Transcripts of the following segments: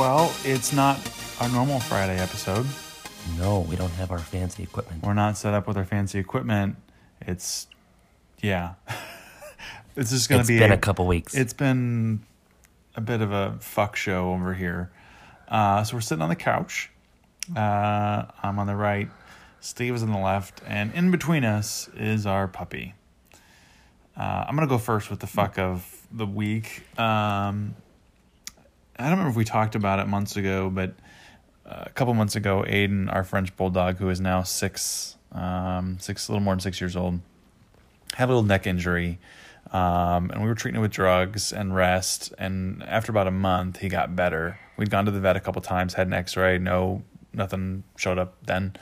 Well, it's not our normal Friday episode. No, we don't have our fancy equipment. We're not set up with our fancy equipment. It's, yeah. it's just going to be. It's been a couple weeks. It's been a bit of a fuck show over here. Uh, so we're sitting on the couch. Uh, I'm on the right. Steve is on the left. And in between us is our puppy. Uh, I'm going to go first with the fuck of the week. Um, I don't remember if we talked about it months ago, but uh, a couple months ago, Aiden, our French bulldog, who is now six, um, six, a little more than six years old, had a little neck injury, um, and we were treating it with drugs and rest. And after about a month, he got better. We'd gone to the vet a couple times, had an X-ray, no, nothing showed up then,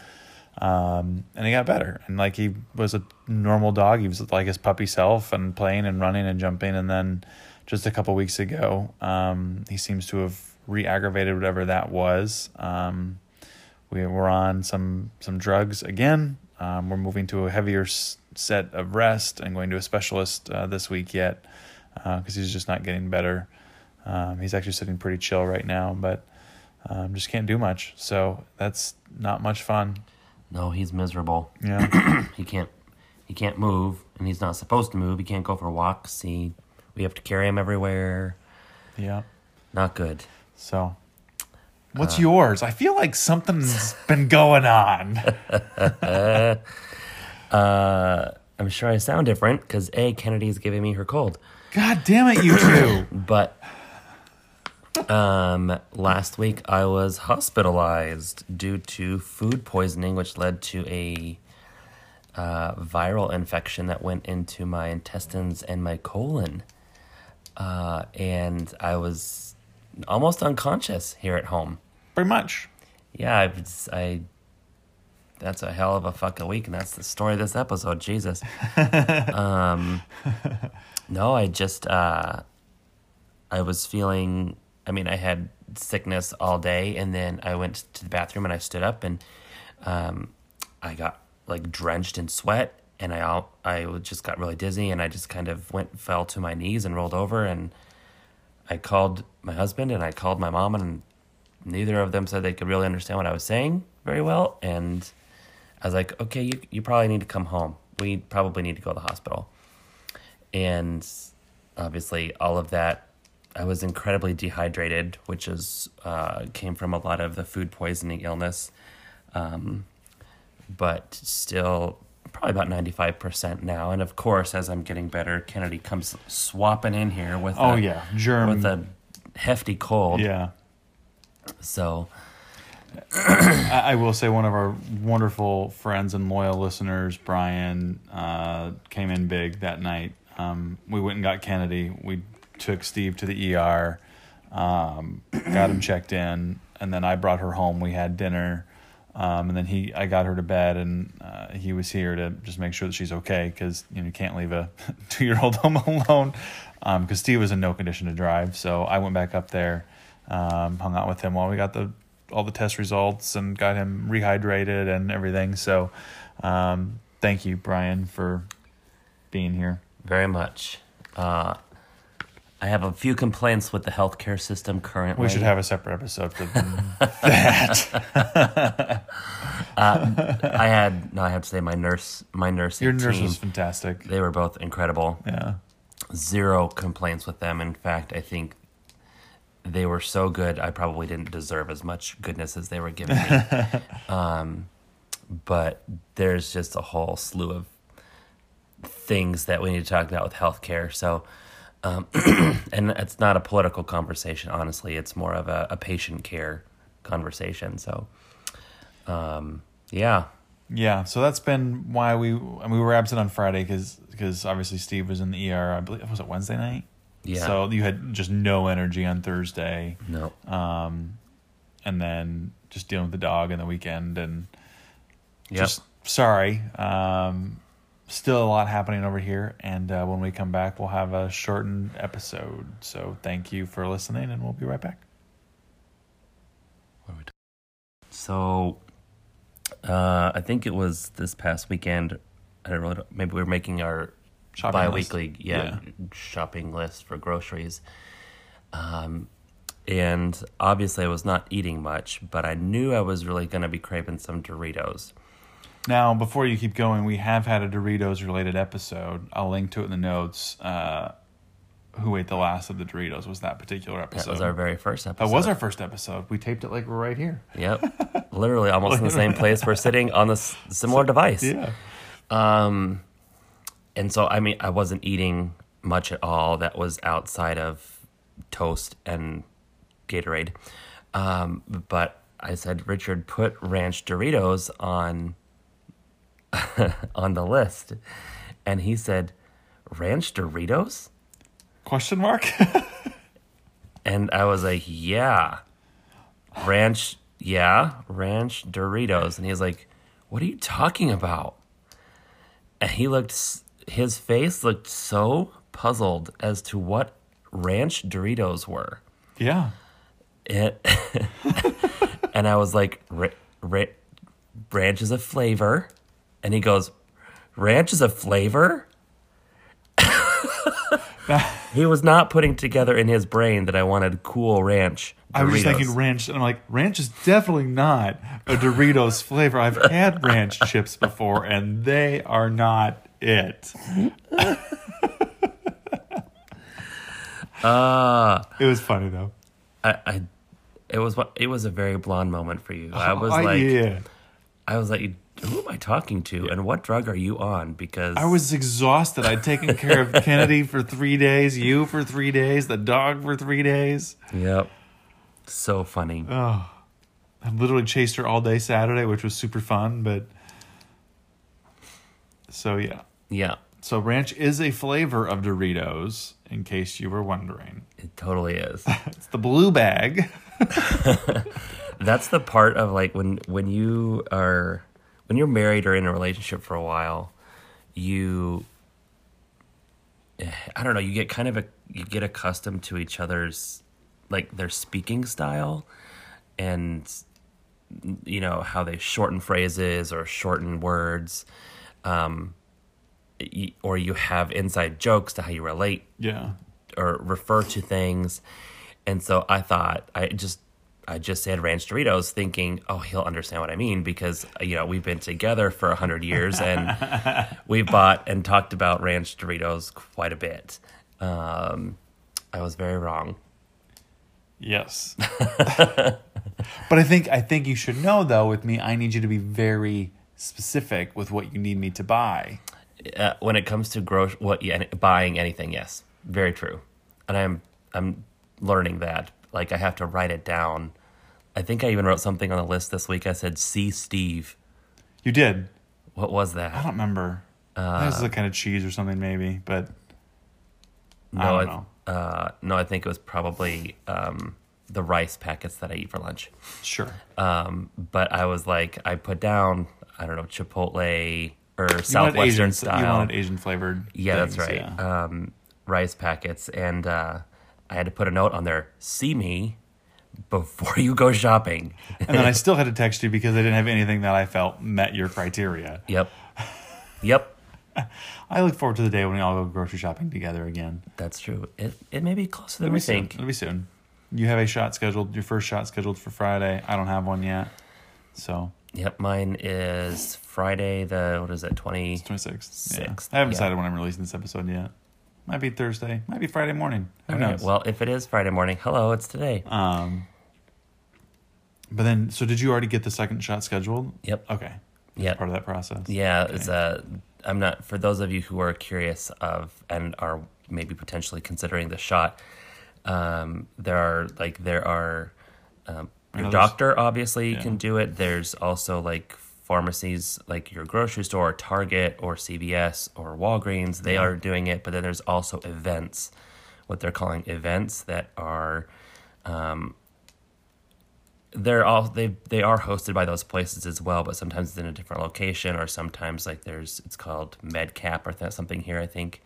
um, and he got better. And like he was a normal dog, he was like his puppy self, and playing and running and jumping. And then just a couple weeks ago, um, he seems to have re-aggravated whatever that was. Um, we were on some some drugs again. Um, we're moving to a heavier s- set of rest and going to a specialist uh, this week yet because he's just not getting better. Um, he's actually sitting pretty chill right now, but um, just can't do much. So that's not much fun. no, he's miserable. Yeah, He can't. He can't move, and he's not supposed to move. He can't go for walks. He, we have to carry him everywhere. yeah. Not good. So, what's yours? I feel like something's been going on. Uh, I'm sure I sound different because a Kennedy's giving me her cold. God damn it, you two! But um, last week I was hospitalized due to food poisoning, which led to a uh, viral infection that went into my intestines and my colon. Uh, and I was almost unconscious here at home. Pretty much. Yeah, I, I that's a hell of a fucking week, and that's the story of this episode. Jesus. um, no, I just uh, I was feeling. I mean, I had sickness all day, and then I went to the bathroom and I stood up, and um, I got like drenched in sweat, and I I just got really dizzy, and I just kind of went fell to my knees and rolled over, and I called my husband and I called my mom, and neither of them said they could really understand what I was saying very well. And I was like, okay, you, you probably need to come home. We probably need to go to the hospital. And obviously, all of that, I was incredibly dehydrated, which is uh, came from a lot of the food poisoning illness. Um, but still, probably about 95% now. And of course, as I'm getting better, Kennedy comes swapping in here with Oh a, yeah, germ. with a hefty cold. yeah. So I, I will say one of our wonderful friends and loyal listeners, Brian, uh, came in big that night. Um, we went and got Kennedy. We took Steve to the ER, um, got him checked in, and then I brought her home. We had dinner, um, and then he I got her to bed, and uh, he was here to just make sure that she's okay because you know you can't leave a two year old home alone because Steve was in no condition to drive. So I went back up there, um, hung out with him while we got the all the test results and got him rehydrated and everything. So, um, thank you, Brian, for being here. very much. Uh, I have a few complaints with the healthcare system currently. We should have a separate episode for that. I had no. I have to say my nurse, my nursing Your nurse team, was fantastic. they were both incredible. Yeah. Zero complaints with them. In fact, I think they were so good. I probably didn't deserve as much goodness as they were giving me. um, but there's just a whole slew of things that we need to talk about with healthcare. So, um, and it's not a political conversation, honestly. It's more of a, a patient care conversation. So, um, yeah, Yeah. So that's been why we we were absent on Friday because obviously Steve was in the ER. I believe was it Wednesday night. Yeah. So you had just no energy on Thursday, no, um, and then just dealing with the dog in the weekend and Yep. just sorry. Um, still a lot happening over here, and uh, when we come back, we'll have a shortened episode. So thank you for listening, and we'll be right back. So, uh, I think it was this past weekend. I don't really. know, Maybe we were making our Shopping bi-weekly, yeah, shopping list for groceries. Um, and obviously I was not eating much, but I knew I was really going to be craving some Doritos. Now, before you keep going, we have had a Doritos related episode. I'll link to it in the notes. Uh, who ate the last of the Doritos was that particular episode. That was our very first episode. That was our first episode. We taped it like we're right here. Yep. Literally almost in the same place we're sitting on this similar device. Yeah. Um, and so, I mean, I wasn't eating much at all that was outside of toast and Gatorade. Um, but I said, Richard, put ranch Doritos on on the list. And he said, ranch Doritos? Question mark? And I was like, yeah. Ranch, yeah, ranch Doritos. And he was like, what are you talking about? And he looked, his face looked so puzzled as to what ranch Doritos were. yeah. It, and I was like, ra- ra- ranch is a flavor. And he goes, ranch is a flavor? he was not putting together in his brain that I wanted cool ranch. I was just thinking ranch, and I'm like, ranch is definitely not a Doritos flavor. I've had ranch chips before, and they are not it. Ah, It was funny though. I, I, it was what it was a very blonde moment for you. I was Oh, like, yeah. I was like, who am I talking to, and what drug are you on? Because I was exhausted. I'd taken care of Kennedy for three days, you for three days, the dog for three days. yep, so funny. Oh, I literally chased her all day Saturday, which was super fun. But so yeah, yeah, so ranch is a flavor of Doritos, in case you were wondering. it totally is. It's the blue bag. That's the part of like when when you are when you're married or in a relationship for a while, you I don't know, you get kind of a you get accustomed to each other's like their speaking style and you know how they shorten phrases or shorten words um or you have inside jokes to how you relate Yeah, or refer to things. And so I thought I just I just said ranch Doritos thinking, oh, he'll understand what I mean because you know, we've been together for a hundred years and we've bought and talked about ranch Doritos quite a bit. Um, I was very wrong. yes. but I think I think you should know though. With me, I need you to be very specific with what you need me to buy. Uh, when it comes to gross, what yeah, buying anything, yes, very true. And I'm I'm learning that. Like I have to write it down. I think I even wrote something on the list this week. I said, "See Steve." You did. What was that? I don't remember. Uh, this is a kind of cheese or something, maybe. But No, I don't know. Uh, no, I think it was probably um, the rice packets that I eat for lunch. sure. Um, but I was like, I put down, I don't know, Chipotle or You Southwestern Asian, You style. wanted Asian flavored. yeah, things, that's right. yeah. Um, rice packets, and uh, I had to put a note on there. See me before you go shopping. and then I still had to text you because I didn't have anything that I felt met your criteria. yep, yep, I look forward to the day when we all go grocery shopping together again. that's true. It it may be closer than It'll we be soon. think. It'll be soon. You have a shot scheduled. Your first shot scheduled for Friday. I don't have one yet. So Yep, mine is Friday. The what is it? Twenty. twenty sixth. Sixth, I haven't yeah. decided when I'm releasing this episode yet. Might be Thursday. Might be Friday morning. Who All right, knows? Well, if it is Friday morning, hello, it's today. um. But then, so did you already get the second shot scheduled? Yep. Okay. Yep. Part of that process. Yeah, Okay. it's uh I'm not for those of you who are curious of and are maybe potentially considering the shot. Um, there are like there are um, your doctor obviously Yeah. can do it. There's also like pharmacies like your grocery store, Target or CVS or Walgreens. They are doing it, but then there's also events, what they're calling events that are um, they're all they they are hosted by those places as well, but sometimes it's in a different location, or sometimes like there's it's called MedCap or th- something here. I think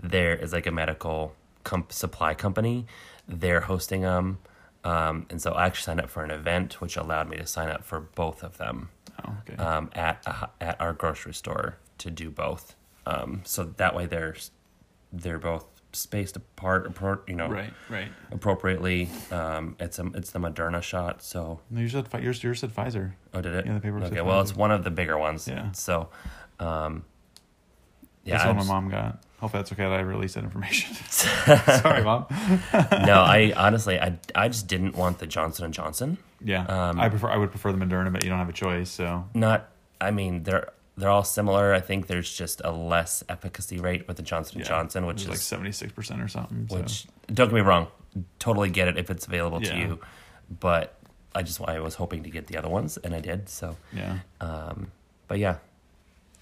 there is like a medical comp- supply company. They're hosting them, um, and so I actually signed up for an event, which allowed me to sign up for both of them Oh, okay. um, at a, at our grocery store to do both. Um, so that way they're they're both spaced apart, appro- you know, Right, right. appropriately. Um, it's a it's the Moderna shot, so No, you said yours. Yours said Pfizer. oh, did it? Yeah, the paper okay, well, it's one of the bigger ones. Yeah. So, um, yeah, That's I'm what my mom got. Hope that's okay that I released that information. Sorry, mom. no, I honestly, I I just didn't want the Johnson and Johnson. Yeah, Um, I prefer. I would prefer the Moderna, but you don't have a choice. So Not, I mean, they're they're all similar. I think there's just a less efficacy rate with the Johnson and yeah, Johnson, which is like seventy six percent or something. so. which don't get me wrong, totally get it if it's available to you, but I just I was hoping to get the other ones and I did. So, yeah, um, but yeah,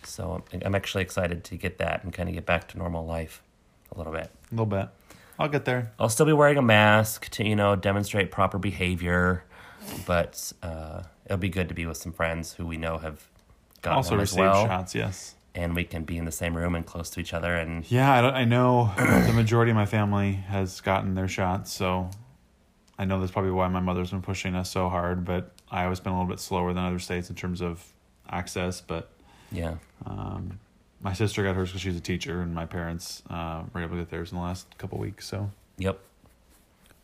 so I'm, I'm actually excited to get that and kind of get back to normal life a little bit. a little bit. I'll get there. I'll still be wearing a mask to you know demonstrate proper behavior, but uh, it'll be good to be with some friends who we know have gotten also received well, shots. Yes. and we can be in the same room and close to each other. And Yeah, I, don't- I know the majority of my family has gotten their shots, so I know that's probably why my mother's been pushing us so hard. But Iowa's been a little bit slower than other states in terms of access. But yeah, um, my sister got hers because she's a teacher, and my parents uh, were able to get theirs in the last couple weeks. So yep.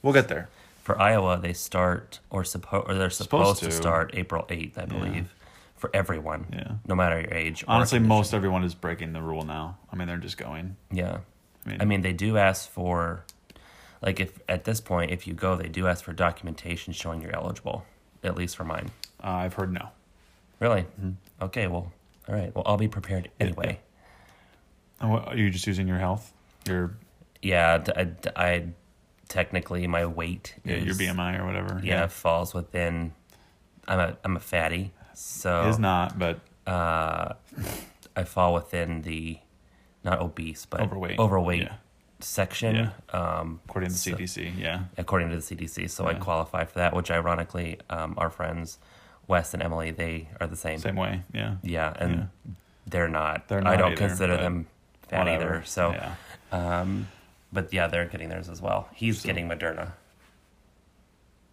we'll get there. For Iowa, they start or suppo- or they're Supposed supposed, to. to. start April eighth, I believe, for everyone. Yeah. No matter your age. or Honestly, most everyone is breaking the rule now. I mean, they're just going. Yeah. I mean, I mean, they do ask for, like, if at this point, if you go, they do ask for documentation showing you're eligible. At least for mine. uh, I've heard no. Really? Mm-hmm. Okay. Well, all right. Well, I'll be prepared anyway. And what, are you just using your health? Your Yeah. I, I technically my weight. yeah, your BMI or whatever. Yeah, falls within. I'm a I'm a fatty, so is not, but uh, I fall within the not obese but Overweight. overweight Yeah. section. Um, according to so- the CDC, yeah. according to the CDC. So I Yeah. qualify for that, which ironically, um, our friends Wes and Emily, they are the same. Same way, yeah. Yeah, and Yeah. they're not. They're not. I don't either, consider them fat Whatever. either. So, yeah. um, but yeah, they're getting theirs as well. He's So- getting Moderna.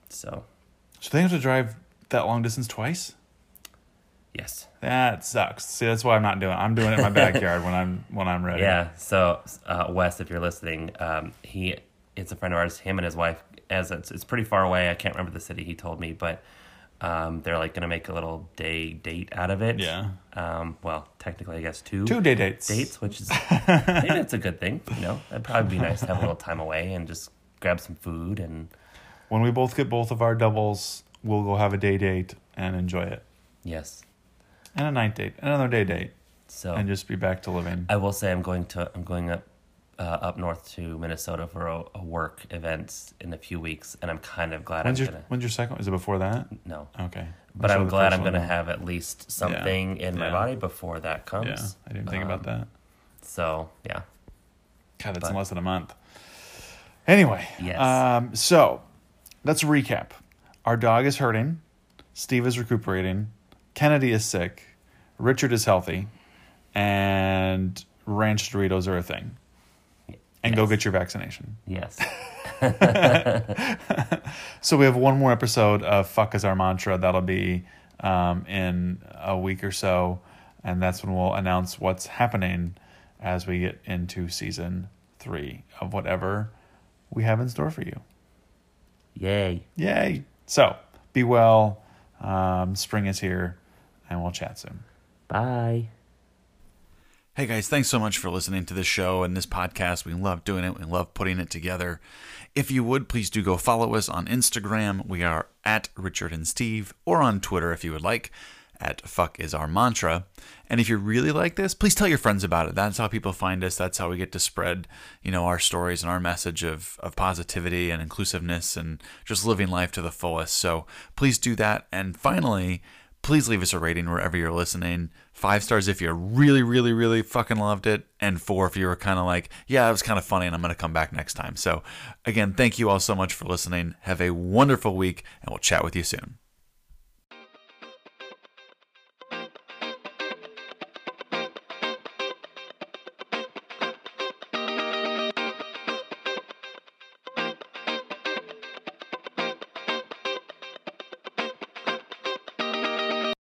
So So they have to drive that long distance twice. yes, That sucks. See, that's why I'm not doing. it. I'm doing it in my backyard when I'm when I'm ready. yeah. So uh, Wes, if you're listening, um, he it's a friend of ours. Him and his wife, as it's it's pretty far away. I can't remember the city he told me, but um, they're like gonna make a little day date out of it. Yeah. Um, well, technically, I guess two Two day dates. dates, which is think that's a good thing. You know, it'd probably be nice to have a little time away and just grab some food and When we both get both of our doubles, we'll go have a day date and enjoy it, yes. and a night date, another day date, So and just be back to living. I will say I'm going to I'm going up uh, up north to Minnesota for a, a work event in a few weeks, and I'm kind of glad When's I'm your gonna When's your second? Is it before that? no, Okay. but So I'm glad I'm gonna have at least something in my Yeah. body before that comes. Yeah, I didn't think about Um, that. So yeah, God, that's in less than a month. Anyway, Yes. um, so let's recap. Our dog is hurting. Steve is recuperating. Kennedy is sick. Richard is healthy. And ranch Doritos are a thing. And go get your vaccination. yes, So we have one more episode of Fuck is Our Mantra. That'll be um, in a week or so. And that's when we'll announce what's happening as we get into season three of whatever we have in store for you. yay. Yay. So be well. Um, spring is here, and we'll chat soon. Bye. Hey guys, thanks so much for listening to this show and this podcast. We love doing it. We love putting it together. If you would, please do go follow us on Instagram. We are at Richard and Steve, or on Twitter if you would like, at Fuck is Our Mantra. And if you really like this, please tell your friends about it. That's how people find us. That's how we get to spread, you know, our stories and our message of, of positivity and inclusiveness and just living life to the fullest. So please do that. And finally, please leave us a rating wherever you're listening. Five stars if you really, really, really fucking loved it, and four if you were kind of like, yeah, it was kind of funny, and I'm going to come back next time. So, again, thank you all so much for listening. Have a wonderful week, and we'll chat with you soon.